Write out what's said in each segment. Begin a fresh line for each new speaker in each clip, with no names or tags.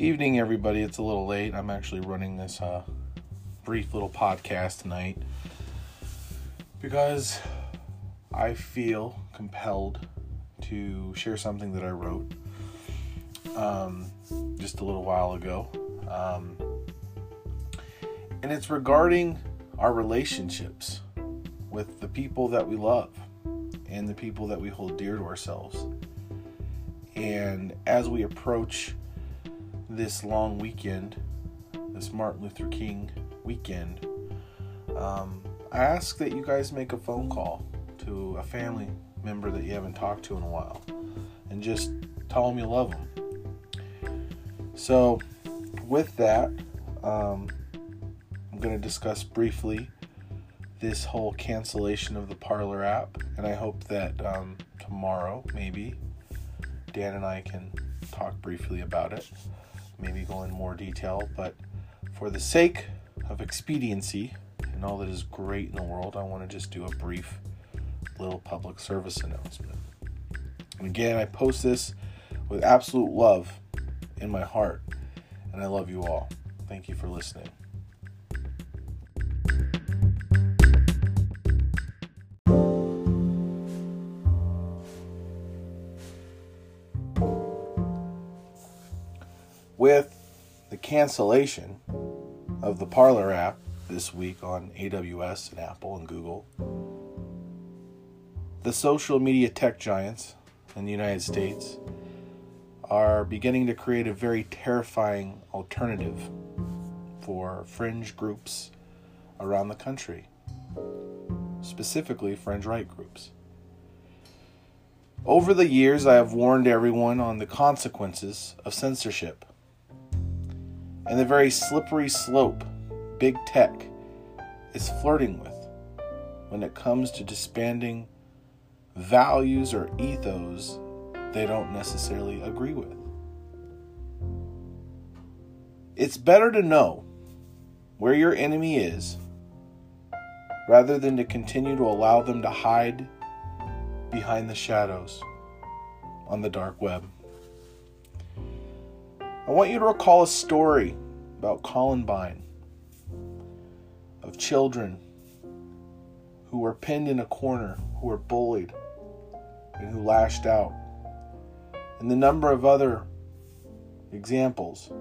Evening, everybody. It's a little late. I'm actually running this uh, brief little podcast tonight because I feel compelled to share something that I wrote um, just a little while ago. Um, and it's regarding our relationships with the people that we love and the people that we hold dear to ourselves. And as we approach this long weekend, this Martin Luther King weekend, um, I ask that you guys make a phone call to a family member that you haven't talked to in a while and just tell them you love them. So, with that, um, I'm going to discuss briefly this whole cancellation of the Parler app, and I hope that um, tomorrow, maybe, Dan and I can talk briefly about it, maybe go in more detail. But for the sake of expediency and all that is great in the world, I want to just do a brief little public service announcement. And again, I post this with absolute love in my heart, and I love you all. Thank you for listening. Cancellation of the Parler app this week on AWS and Apple and Google, the social media tech giants in the United States are beginning to create a very terrifying alternative for fringe groups around the country, specifically fringe right groups. Over the years, I have warned everyone on the consequences of censorship and the very slippery slope big tech is flirting with when it comes to disbanding values or ethos they don't necessarily agree with. It's better to know where your enemy is rather than to continue to allow them to hide behind the shadows on the dark web. I want you to recall a story about Columbine of children who were pinned in a corner, who were bullied, and who lashed out, and the number of other examples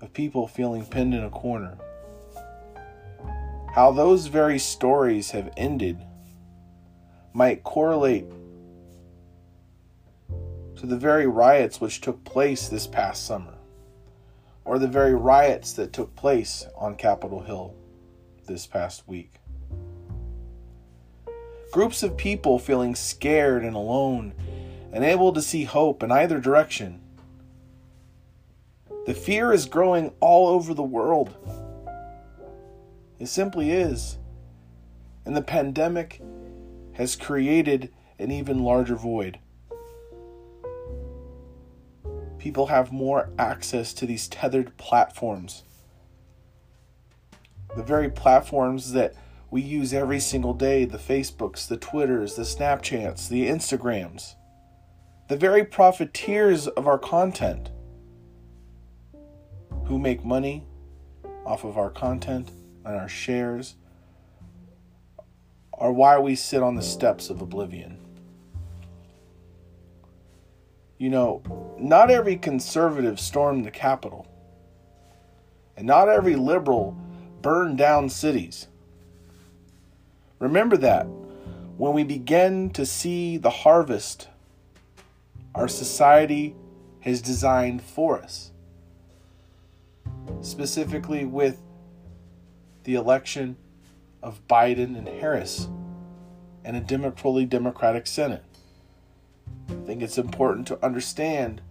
of people feeling pinned in a corner. How those very stories have ended might correlate to the very riots which took place this past summer, or the very riots that took place on Capitol Hill this past week. Groups of people feeling scared and alone, unable to see hope in either direction. The fear is growing all over the world. It simply is. And the pandemic has created an even larger void people have more access to these tethered platforms. The very platforms that we use every single day the Facebooks, the Twitters, the Snapchats, the Instagrams. The very profiteers of our content who make money off of our content and our shares are why we sit on the steps of oblivion. You know, not every conservative stormed the Capitol, and not every liberal burned down cities. Remember that when we begin to see the harvest our society has designed for us, specifically with the election of Biden and Harris and a democratically Democratic Senate. I think it's important to understand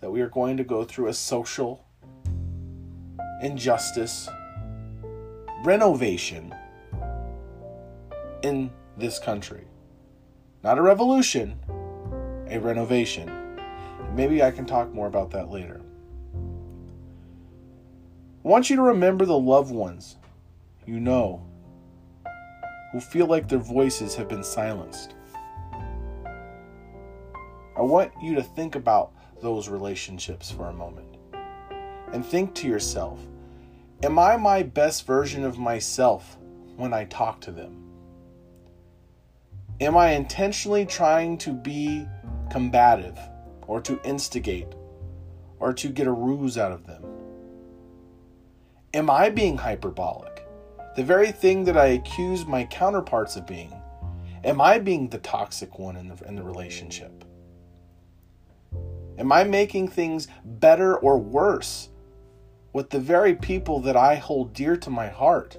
that we are going to go through a social injustice renovation in this country. Not a revolution, a renovation. Maybe I can talk more about that later. I want you to remember the loved ones you know who feel like their voices have been silenced. I want you to think about those relationships for a moment. and think to yourself Am I my best version of myself when I talk to them? Am I intentionally trying to be combative or to instigate or to get a ruse out of them? Am I being hyperbolic? The very thing that I accuse my counterparts of being. Am I being the toxic one in the, in the relationship? Am I making things better or worse with the very people that I hold dear to my heart?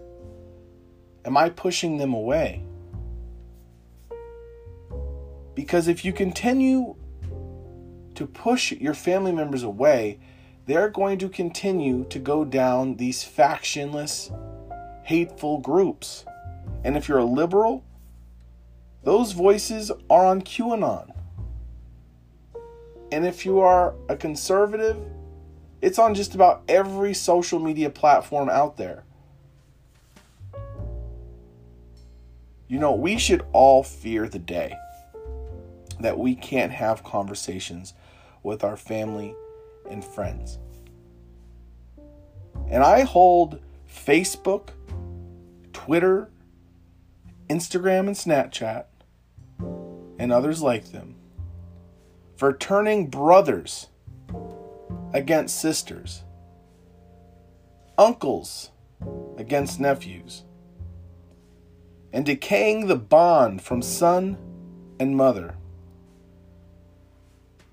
Am I pushing them away? Because if you continue to push your family members away, they're going to continue to go down these factionless, hateful groups. And if you're a liberal, those voices are on QAnon. And if you are a conservative, it's on just about every social media platform out there. You know, we should all fear the day that we can't have conversations with our family and friends. And I hold Facebook, Twitter, Instagram, and Snapchat, and others like them for turning brothers against sisters, uncles against nephews, and decaying the bond from son and mother.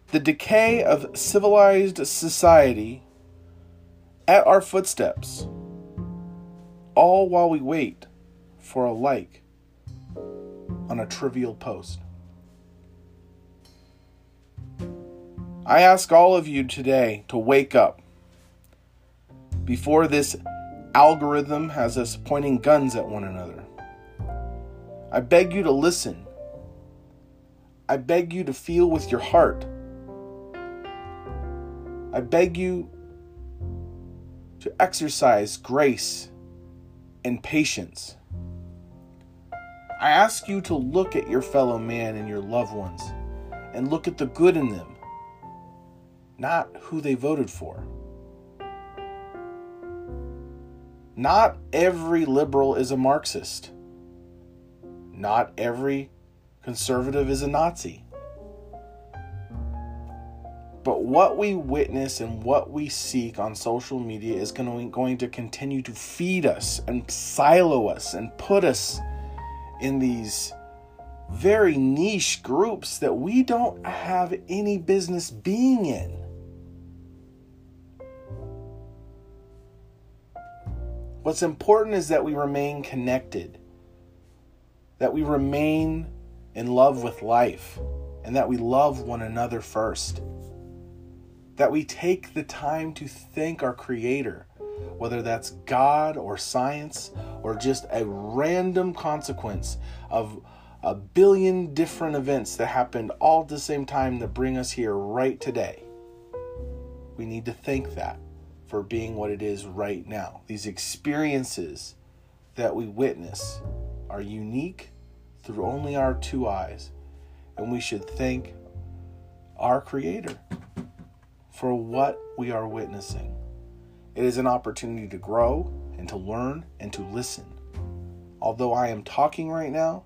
The decay of civilized society at our footsteps, all while we wait for a like on a trivial post. I ask all of you today to wake up before this algorithm has us pointing guns at one another. I beg you to listen. I beg you to feel with your heart. I beg you to exercise grace and patience. I ask you to look at your fellow man and your loved ones and look at the good in them not who they voted for. Not every liberal is a Marxist. Not every conservative is a Nazi. But what we witness and what we seek on social media is going to continue to feed us and silo us and put us in these very niche groups that we don't have any business being in. What's important is that we remain connected, that we remain in love with life, and that we love one another first. That we take the time to thank our Creator, whether that's God or science or just a random consequence of a billion different events that happened all at the same time that bring us here right today. We need to thank that for being what it is right now. These experiences that we witness are unique through only our two eyes, and we should thank our Creator for what we are witnessing. It is an opportunity to grow and to learn and to listen. Although I am talking right now,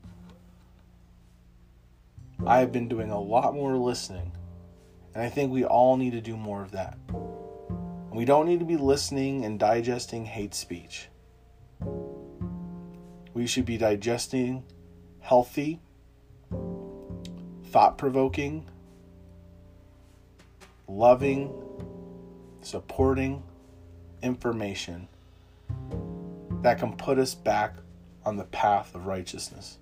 I have been doing a lot more listening, and I think we all need to do more of that. We don't need to be listening and digesting hate speech. We should be digesting healthy, thought provoking, loving, supporting information that can put us back on the path of righteousness.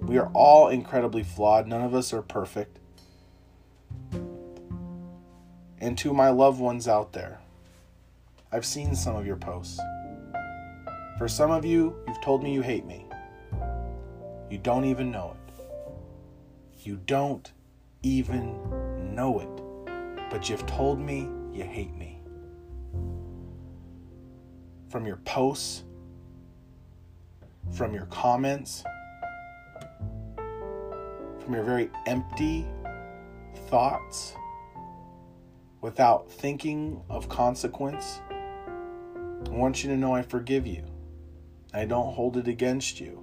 We are all incredibly flawed. None of us are perfect and to my loved ones out there. I've seen some of your posts. For some of you, you've told me you hate me. You don't even know it. You don't even know it. But you've told me you hate me. From your posts, from your comments, from your very empty thoughts without thinking of consequence, I want you to know I forgive you. I don't hold it against you.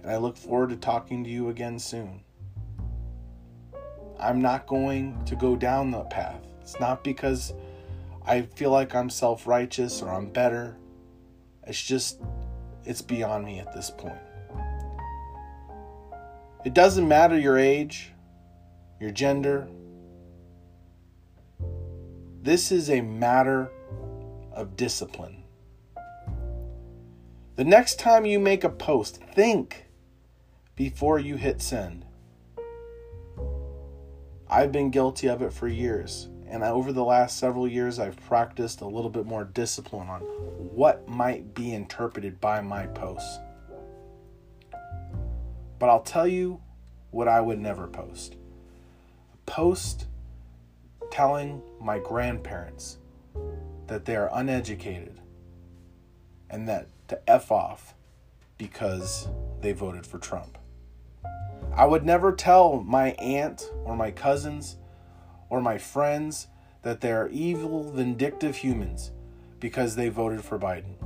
And I look forward to talking to you again soon. I'm not going to go down that path. It's not because I feel like I'm self righteous or I'm better. It's just, it's beyond me at this point. It doesn't matter your age, your gender. This is a matter of discipline. The next time you make a post, think before you hit send. I've been guilty of it for years, and over the last several years, I've practiced a little bit more discipline on what might be interpreted by my posts. But I'll tell you what I would never post. A post telling my grandparents that they are uneducated and that to F off because they voted for Trump. I would never tell my aunt or my cousins or my friends that they are evil, vindictive humans because they voted for Biden.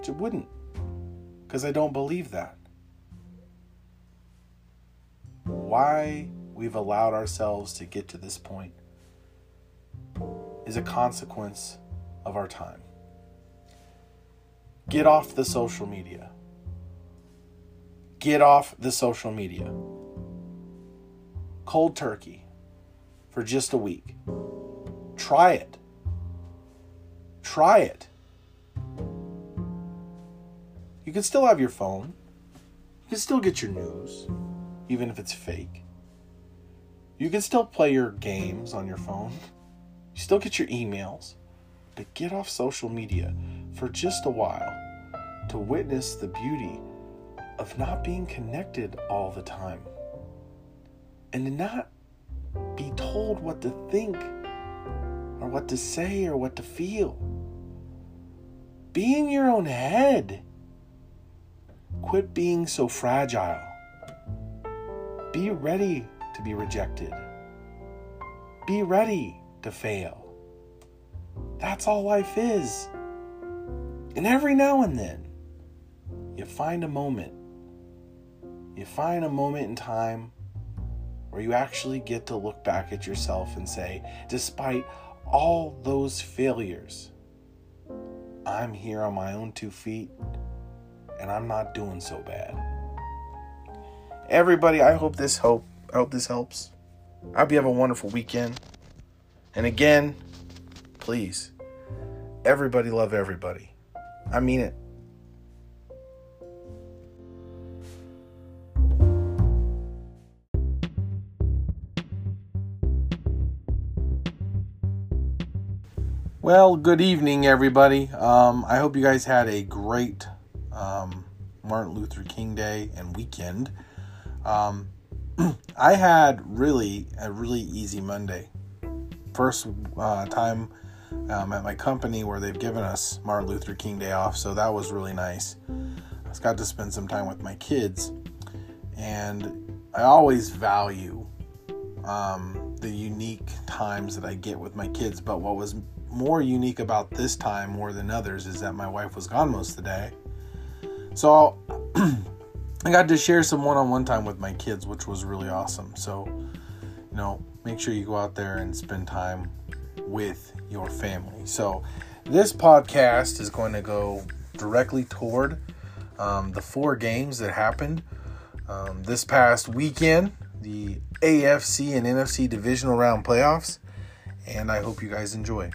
It wouldn't, because I don't believe that. Why we've allowed ourselves to get to this point is a consequence of our time. Get off the social media. Get off the social media. Cold turkey for just a week. Try it. Try it. You can still have your phone. You can still get your news, even if it's fake. You can still play your games on your phone. You still get your emails. But get off social media for just a while to witness the beauty of not being connected all the time and to not be told what to think or what to say or what to feel. Be in your own head. Quit being so fragile. Be ready to be rejected. Be ready to fail. That's all life is. And every now and then, you find a moment. You find a moment in time where you actually get to look back at yourself and say, despite all those failures, I'm here on my own two feet and I'm not doing so bad. Everybody, I hope this hope I hope this helps. I hope you have a wonderful weekend. And again, please, everybody love everybody. I mean it. Well, good evening, everybody. Um, I hope you guys had a great um, Martin Luther King Day and weekend. Um, I had really a really easy Monday. First uh, time um, at my company where they've given us Martin Luther King Day off, so that was really nice. I just got to spend some time with my kids, and I always value um, the unique times that I get with my kids. But what was more unique about this time more than others is that my wife was gone most of the day. So I got to share some one on one time with my kids, which was really awesome. So, you know, make sure you go out there and spend time with your family. So, this podcast is going to go directly toward um, the four games that happened um, this past weekend the AFC and NFC divisional round playoffs. And I hope you guys enjoy.